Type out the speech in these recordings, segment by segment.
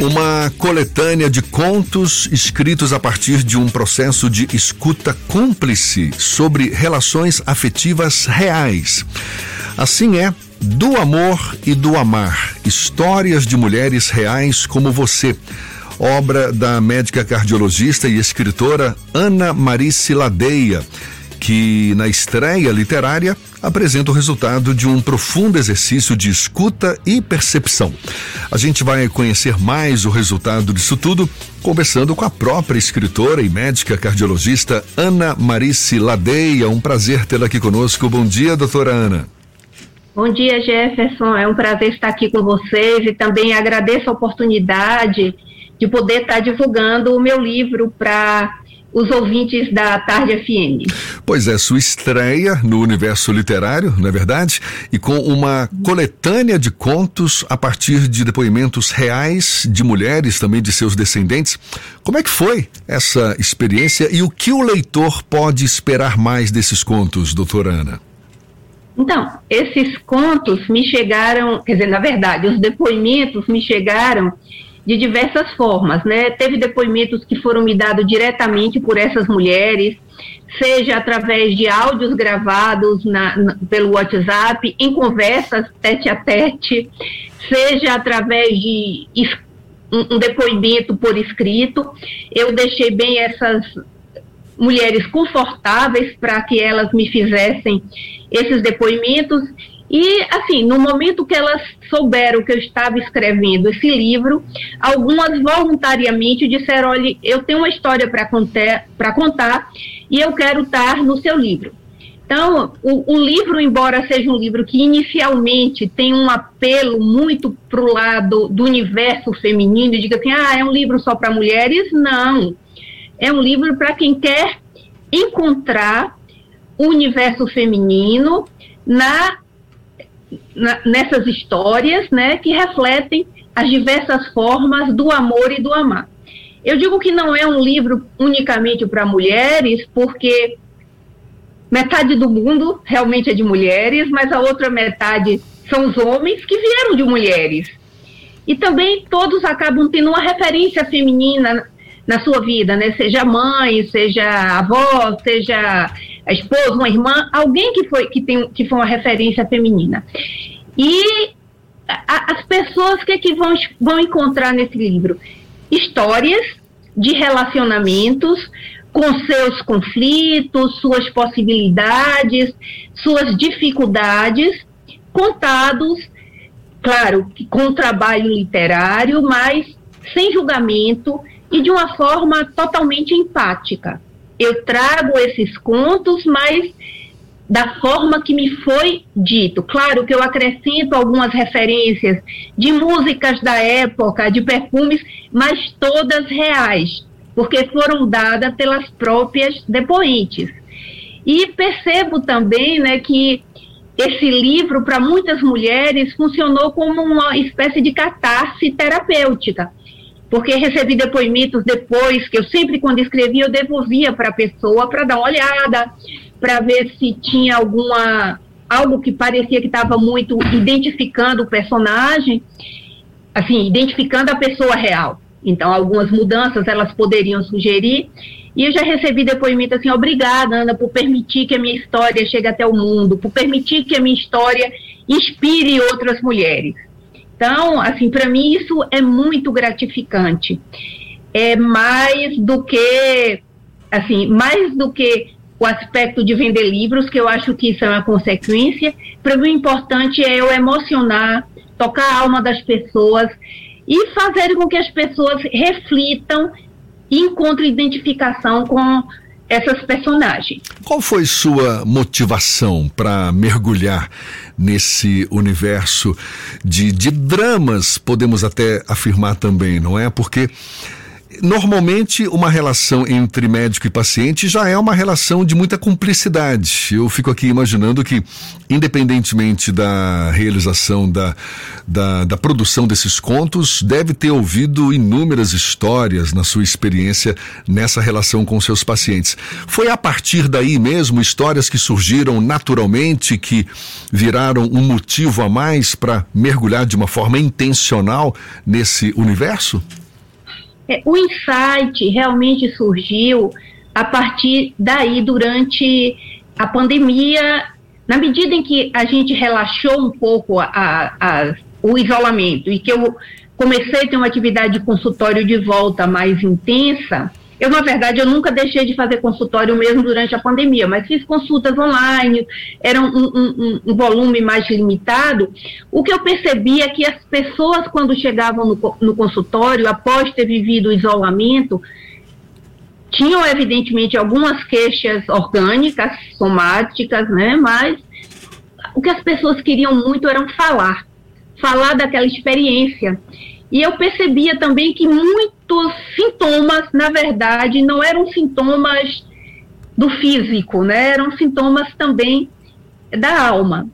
Uma coletânea de contos escritos a partir de um processo de escuta cúmplice sobre relações afetivas reais. Assim é Do Amor e do Amar Histórias de Mulheres Reais como Você. Obra da médica cardiologista e escritora Ana Marice Ladeia que na estreia literária apresenta o resultado de um profundo exercício de escuta e percepção. A gente vai conhecer mais o resultado disso tudo conversando com a própria escritora e médica cardiologista Ana Marice Ladeia. Um prazer tê-la aqui conosco. Bom dia, doutora Ana. Bom dia, Jefferson. É um prazer estar aqui com vocês e também agradeço a oportunidade de poder estar divulgando o meu livro para os ouvintes da Tarde FM. Pois é, sua estreia no universo literário, não é verdade? E com uma coletânea de contos a partir de depoimentos reais de mulheres, também de seus descendentes. Como é que foi essa experiência e o que o leitor pode esperar mais desses contos, doutora Ana? Então, esses contos me chegaram, quer dizer, na verdade, os depoimentos me chegaram de diversas formas, né? Teve depoimentos que foram me dados diretamente por essas mulheres, seja através de áudios gravados na, na, pelo WhatsApp, em conversas tete a tete, seja através de um, um depoimento por escrito. Eu deixei bem essas mulheres confortáveis para que elas me fizessem esses depoimentos e, assim, no momento que elas souberam que eu estava escrevendo esse livro, algumas voluntariamente disseram: olha, eu tenho uma história para contar, e eu quero estar no seu livro. Então, o, o, livro, embora seja um livro que inicialmente tem um apelo muito para o lado do universo feminino, diga assim, ah, é um livro só para mulheres, não. É um livro para quem quer encontrar o universo feminino na na, nessas histórias, né, que refletem as diversas formas do amor e do amar. Eu digo que não é um livro unicamente para mulheres, porque metade do mundo realmente é de mulheres, mas a outra metade são os homens que vieram de mulheres. E também todos acabam tendo uma referência feminina na sua vida, né? Seja mãe, seja avó, seja a esposa, uma irmã, alguém que foi que tem que foi uma referência feminina. E a, as pessoas que, é que vão, vão encontrar nesse livro? Histórias de relacionamentos com seus conflitos, suas possibilidades, suas dificuldades, contados, claro, com trabalho literário, mas sem julgamento e de uma forma totalmente empática eu trago esses contos, mas da forma que me foi dito. Claro que eu acrescento algumas referências de músicas da época, de perfumes, mas todas reais, porque foram dadas pelas próprias depoentes. E percebo também né, que esse livro, para muitas mulheres, funcionou como uma espécie de catarse terapêutica porque recebi depoimentos depois, que eu sempre, quando escrevia, eu devolvia para a pessoa para dar uma olhada, para ver se tinha alguma algo que parecia que estava muito identificando o personagem, assim, identificando a pessoa real. Então, algumas mudanças elas poderiam sugerir. E eu já recebi depoimento assim: obrigada, Ana, por permitir que a minha história chegue até o mundo, por permitir que a minha história inspire outras mulheres. Então, assim, para mim isso é muito gratificante. É mais do que, assim, mais do que o aspecto de vender livros, que eu acho que isso é uma consequência. Para mim, o importante é eu emocionar, tocar a alma das pessoas e fazer com que as pessoas reflitam e encontrem identificação com essas personagens. Qual foi sua motivação para mergulhar nesse universo de, de dramas, podemos até afirmar também, não é? Porque Normalmente, uma relação entre médico e paciente já é uma relação de muita cumplicidade. Eu fico aqui imaginando que, independentemente da realização da, da, da, produção desses contos, deve ter ouvido inúmeras histórias na sua experiência nessa relação com seus pacientes. Foi a partir daí mesmo histórias que surgiram naturalmente, que viraram um motivo a mais para mergulhar de uma forma intencional nesse universo? É, o insight realmente surgiu a partir daí, durante a pandemia, na medida em que a gente relaxou um pouco a, a, o isolamento e que eu comecei a ter uma atividade de consultório de volta mais intensa, eu, na verdade, eu nunca deixei de fazer consultório mesmo durante a pandemia, mas fiz consultas online, era um, um, um, volume mais limitado. O que eu percebi é que as pessoas, quando chegavam no, no consultório, após ter vivido o isolamento, tinham, evidentemente, algumas queixas orgânicas, somáticas, né? Mas o que as pessoas queriam muito era falar, falar daquela experiência. E eu percebia também que muitos sintomas, na verdade, não eram sintomas do físico, né? Eram sintomas também da alma.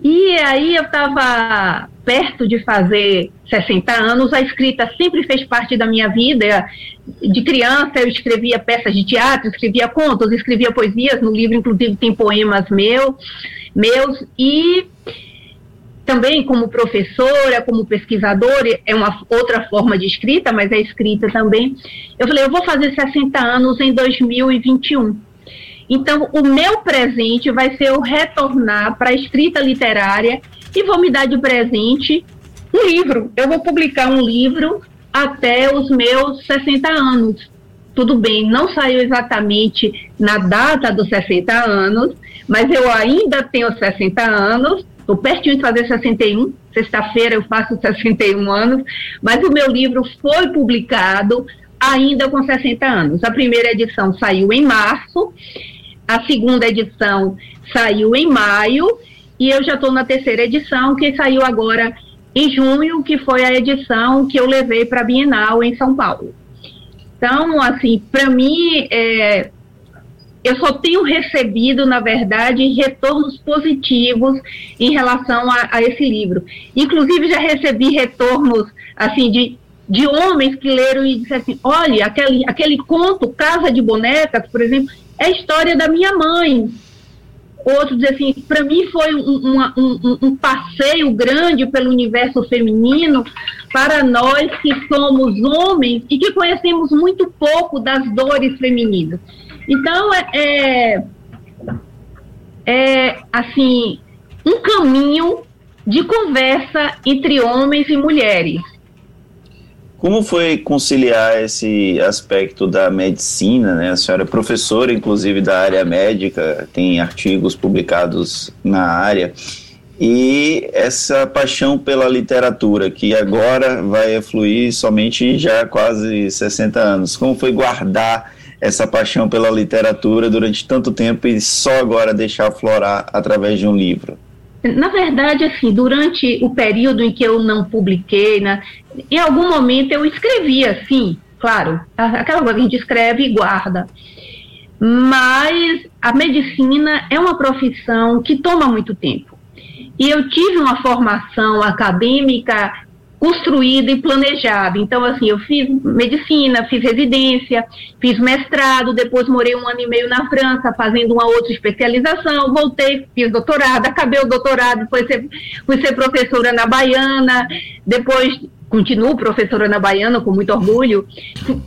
E aí eu estava perto de fazer 60 anos, a escrita sempre fez parte da minha vida. De criança eu escrevia peças de teatro, escrevia contos, escrevia poesias, no livro inclusive tem poemas meu, meus, e também como professora, como pesquisadora, é uma outra forma de escrita, mas é escrita também. Eu falei, eu vou fazer 60 anos em 2021. Então, o meu presente vai ser eu retornar para a escrita literária e vou me dar de presente um livro. Eu vou publicar um livro até os meus 60 anos. Tudo bem, não saiu exatamente na data dos 60 anos, mas eu ainda tenho 60 anos Estou pertinho de fazer 61, sexta-feira eu faço 61 anos, mas o meu livro foi publicado ainda com 60 anos. A primeira edição saiu em março, a segunda edição saiu em maio, e eu já estou na terceira edição, que saiu agora em junho, que foi a edição que eu levei para a Bienal em São Paulo. Então, assim, para mim, é, eu só tenho recebido, na verdade, retornos positivos em relação a, a, esse livro. Inclusive, já recebi retornos, assim, de, de homens que leram e disseram assim, olha, aquele, aquele conto, Casa de Bonecas, por exemplo, é a história da minha mãe. Outros dizem assim, para mim foi um, um, um passeio grande pelo universo feminino, para nós que somos homens e que conhecemos muito pouco das dores femininas. Então, é, é, é assim, um caminho de conversa entre homens e mulheres. Como foi conciliar esse aspecto da medicina, né? A senhora é professora, inclusive, da área médica, tem artigos publicados na área, e essa paixão pela literatura, que agora vai fluir somente já quase 60 anos. Como foi guardar essa paixão pela literatura durante tanto tempo e só agora deixar aflorar através de um livro? Na verdade, assim, durante o período em que eu não publiquei, né, em algum momento eu escrevia, sim, claro, aquela coisa que a gente escreve e guarda. Mas a medicina é uma profissão que toma muito tempo. E eu tive uma formação acadêmica construída e planejada. Então, assim, eu fiz medicina, fiz residência, fiz mestrado, depois morei um ano e meio na França fazendo uma outra especialização, voltei, fiz doutorado, acabei o doutorado, fui ser, fui ser professora na Baiana, depois continuo professora na Baiana com muito orgulho,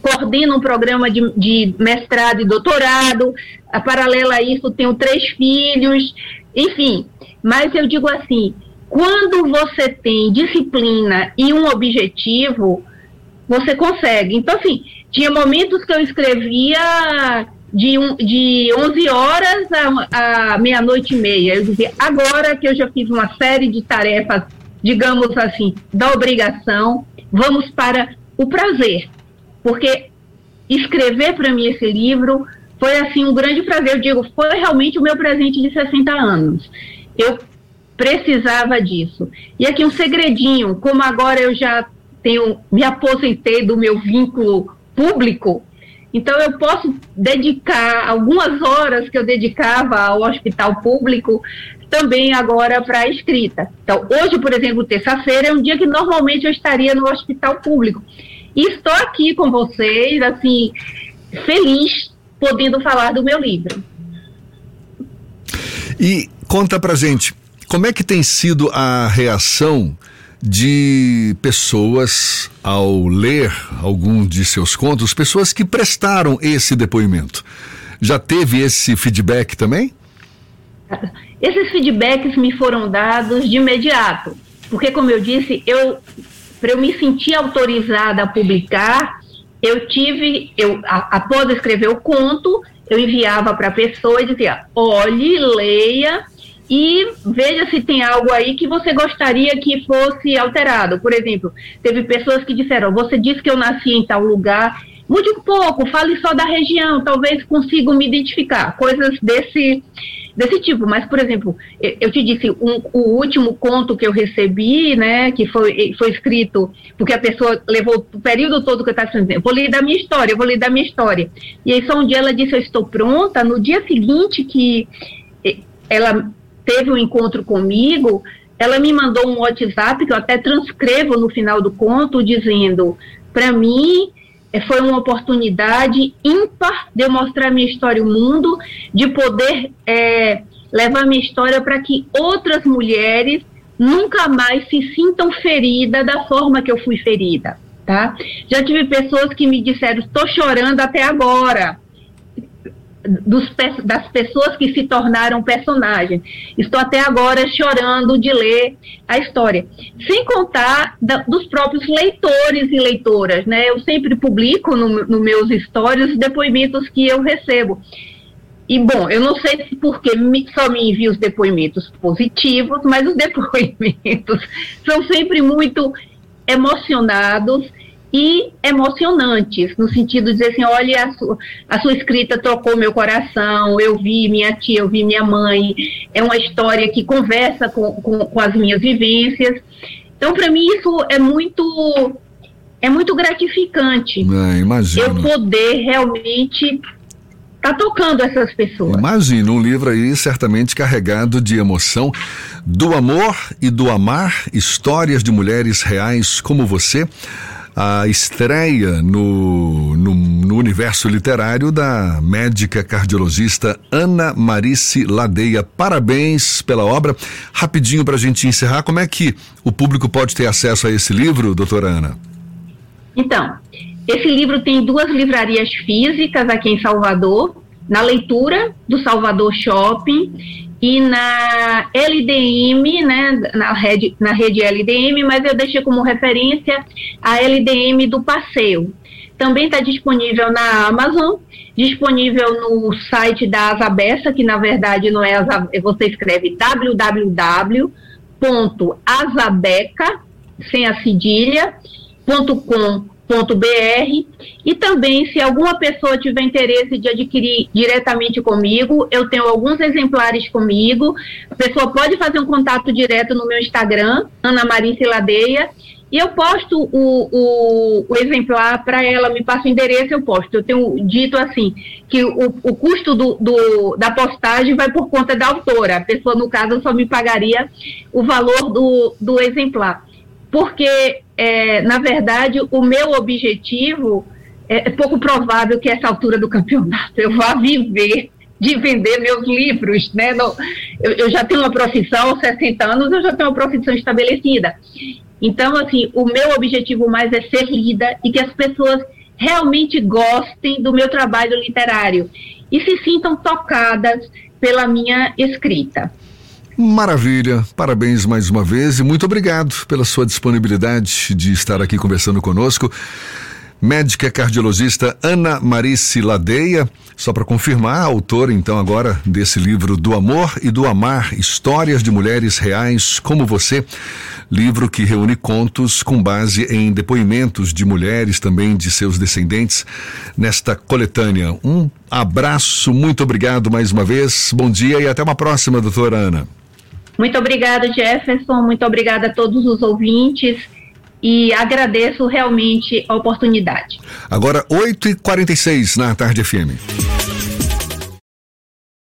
coordeno um programa de, de mestrado e doutorado, a paralela a isso tenho três filhos, enfim, mas eu digo assim, quando você tem disciplina e um objetivo, você consegue. Então, assim, tinha momentos que eu escrevia de, um, de 11 horas a, a meia-noite e meia. Eu dizia, agora que eu já fiz uma série de tarefas, digamos assim, da obrigação, vamos para o prazer. Porque escrever para mim esse livro foi, assim, um grande prazer. Eu digo, foi realmente o meu presente de 60 anos. Eu precisava disso. E aqui um segredinho, como agora eu já tenho, me aposentei do meu vínculo público, então eu posso dedicar algumas horas que eu dedicava ao hospital público também agora para a escrita. Então, hoje, por exemplo, terça-feira é um dia que normalmente eu estaria no hospital público. E estou aqui com vocês, assim, feliz podendo falar do meu livro. E conta pra gente, como é que tem sido a reação de pessoas ao ler algum de seus contos, pessoas que prestaram esse depoimento? Já teve esse feedback também? Esses feedbacks me foram dados de imediato, porque como eu disse, eu para eu me sentir autorizada a publicar, eu tive, eu após escrever o conto, eu enviava para a pessoa e dizia: olhe, leia e veja se tem algo aí que você gostaria que fosse alterado. Por exemplo, teve pessoas que disseram: você disse que eu nasci em tal lugar, mude um pouco, fale só da região, talvez consiga me identificar. Coisas desse desse tipo. Mas, por exemplo, eu te disse, um, o último conto que eu recebi, né, que foi, foi escrito, porque a pessoa levou o período todo que eu estava dizendo, vou ler da minha história, eu vou ler da minha história. E aí só um dia ela disse, eu estou pronta, no dia seguinte que ela teve um encontro comigo, ela me mandou um WhatsApp, que eu até transcrevo no final do conto, dizendo, para mim, é, foi uma oportunidade ímpar de eu mostrar minha história ao mundo, de poder é, levar minha história para que outras mulheres nunca mais se sintam feridas da forma que eu fui ferida, tá? Já tive pessoas que me disseram, estou chorando até agora, dos, das pessoas que se tornaram personagens. Estou até agora chorando de ler a história. Sem contar da, dos próprios leitores e leitoras, né? Eu sempre publico nos no meus stories os depoimentos que eu recebo. E, bom, eu não sei se porque me, só me envia os depoimentos positivos, mas os depoimentos são sempre muito emocionados e emocionantes, no sentido de dizer assim, olha, a sua, a sua escrita tocou meu coração, eu vi minha tia, eu vi minha mãe, é uma história que conversa com, com, com as minhas vivências. Então, para mim, isso é muito é muito gratificante. É, imagino. Eu poder realmente tá tocando essas pessoas. Imagina um livro aí certamente carregado de emoção do amor e do amar, histórias de mulheres reais como você a estreia no, no, no, universo literário da médica cardiologista Ana Marice Ladeia. Parabéns pela obra. Rapidinho para a gente encerrar, como é que o público pode ter acesso a esse livro, doutora Ana? Então, esse livro tem duas livrarias físicas aqui em Salvador, na leitura do Salvador Shopping e na LDM, né, na rede, na rede LDM, mas eu deixei como referência a LDM do Passeio. Também está disponível na Amazon, disponível no site da Asabessa, que na verdade não é Asa, você escreve www.asabeca, sem a cedilha, .com www.br e também se alguma pessoa tiver interesse de adquirir diretamente comigo, eu tenho alguns exemplares comigo. A pessoa pode fazer um contato direto no meu Instagram, Ana Maria Ladeia, e eu posto o, o, o exemplar para ela, me passa o endereço, eu posto. Eu tenho dito assim, que o, o custo do, do, da postagem vai por conta da autora. A pessoa, no caso, só me pagaria o valor do, do exemplar porque, é, na verdade, o meu objetivo é, é pouco provável que essa altura do campeonato eu vá viver de vender meus livros, né? No, eu, eu, já tenho uma profissão, aos 60 anos eu já tenho uma profissão estabelecida. Então, assim, o meu objetivo mais é ser lida e que as pessoas realmente gostem do meu trabalho literário e se sintam tocadas pela minha escrita. Maravilha, parabéns mais uma vez e muito obrigado pela sua disponibilidade de estar aqui conversando conosco. Médica cardiologista Ana Marice Ladeia, só para confirmar, autora então agora desse livro Do Amor e do Amar, Histórias de Mulheres Reais como Você, livro que reúne contos com base em depoimentos de mulheres também de seus descendentes nesta coletânea. Um abraço, muito obrigado mais uma vez, bom dia e até uma próxima, doutora Ana. Muito obrigada, Jefferson. Muito obrigada a todos os ouvintes. e agradeço realmente a oportunidade. Agora, 8h46 na Tarde FM.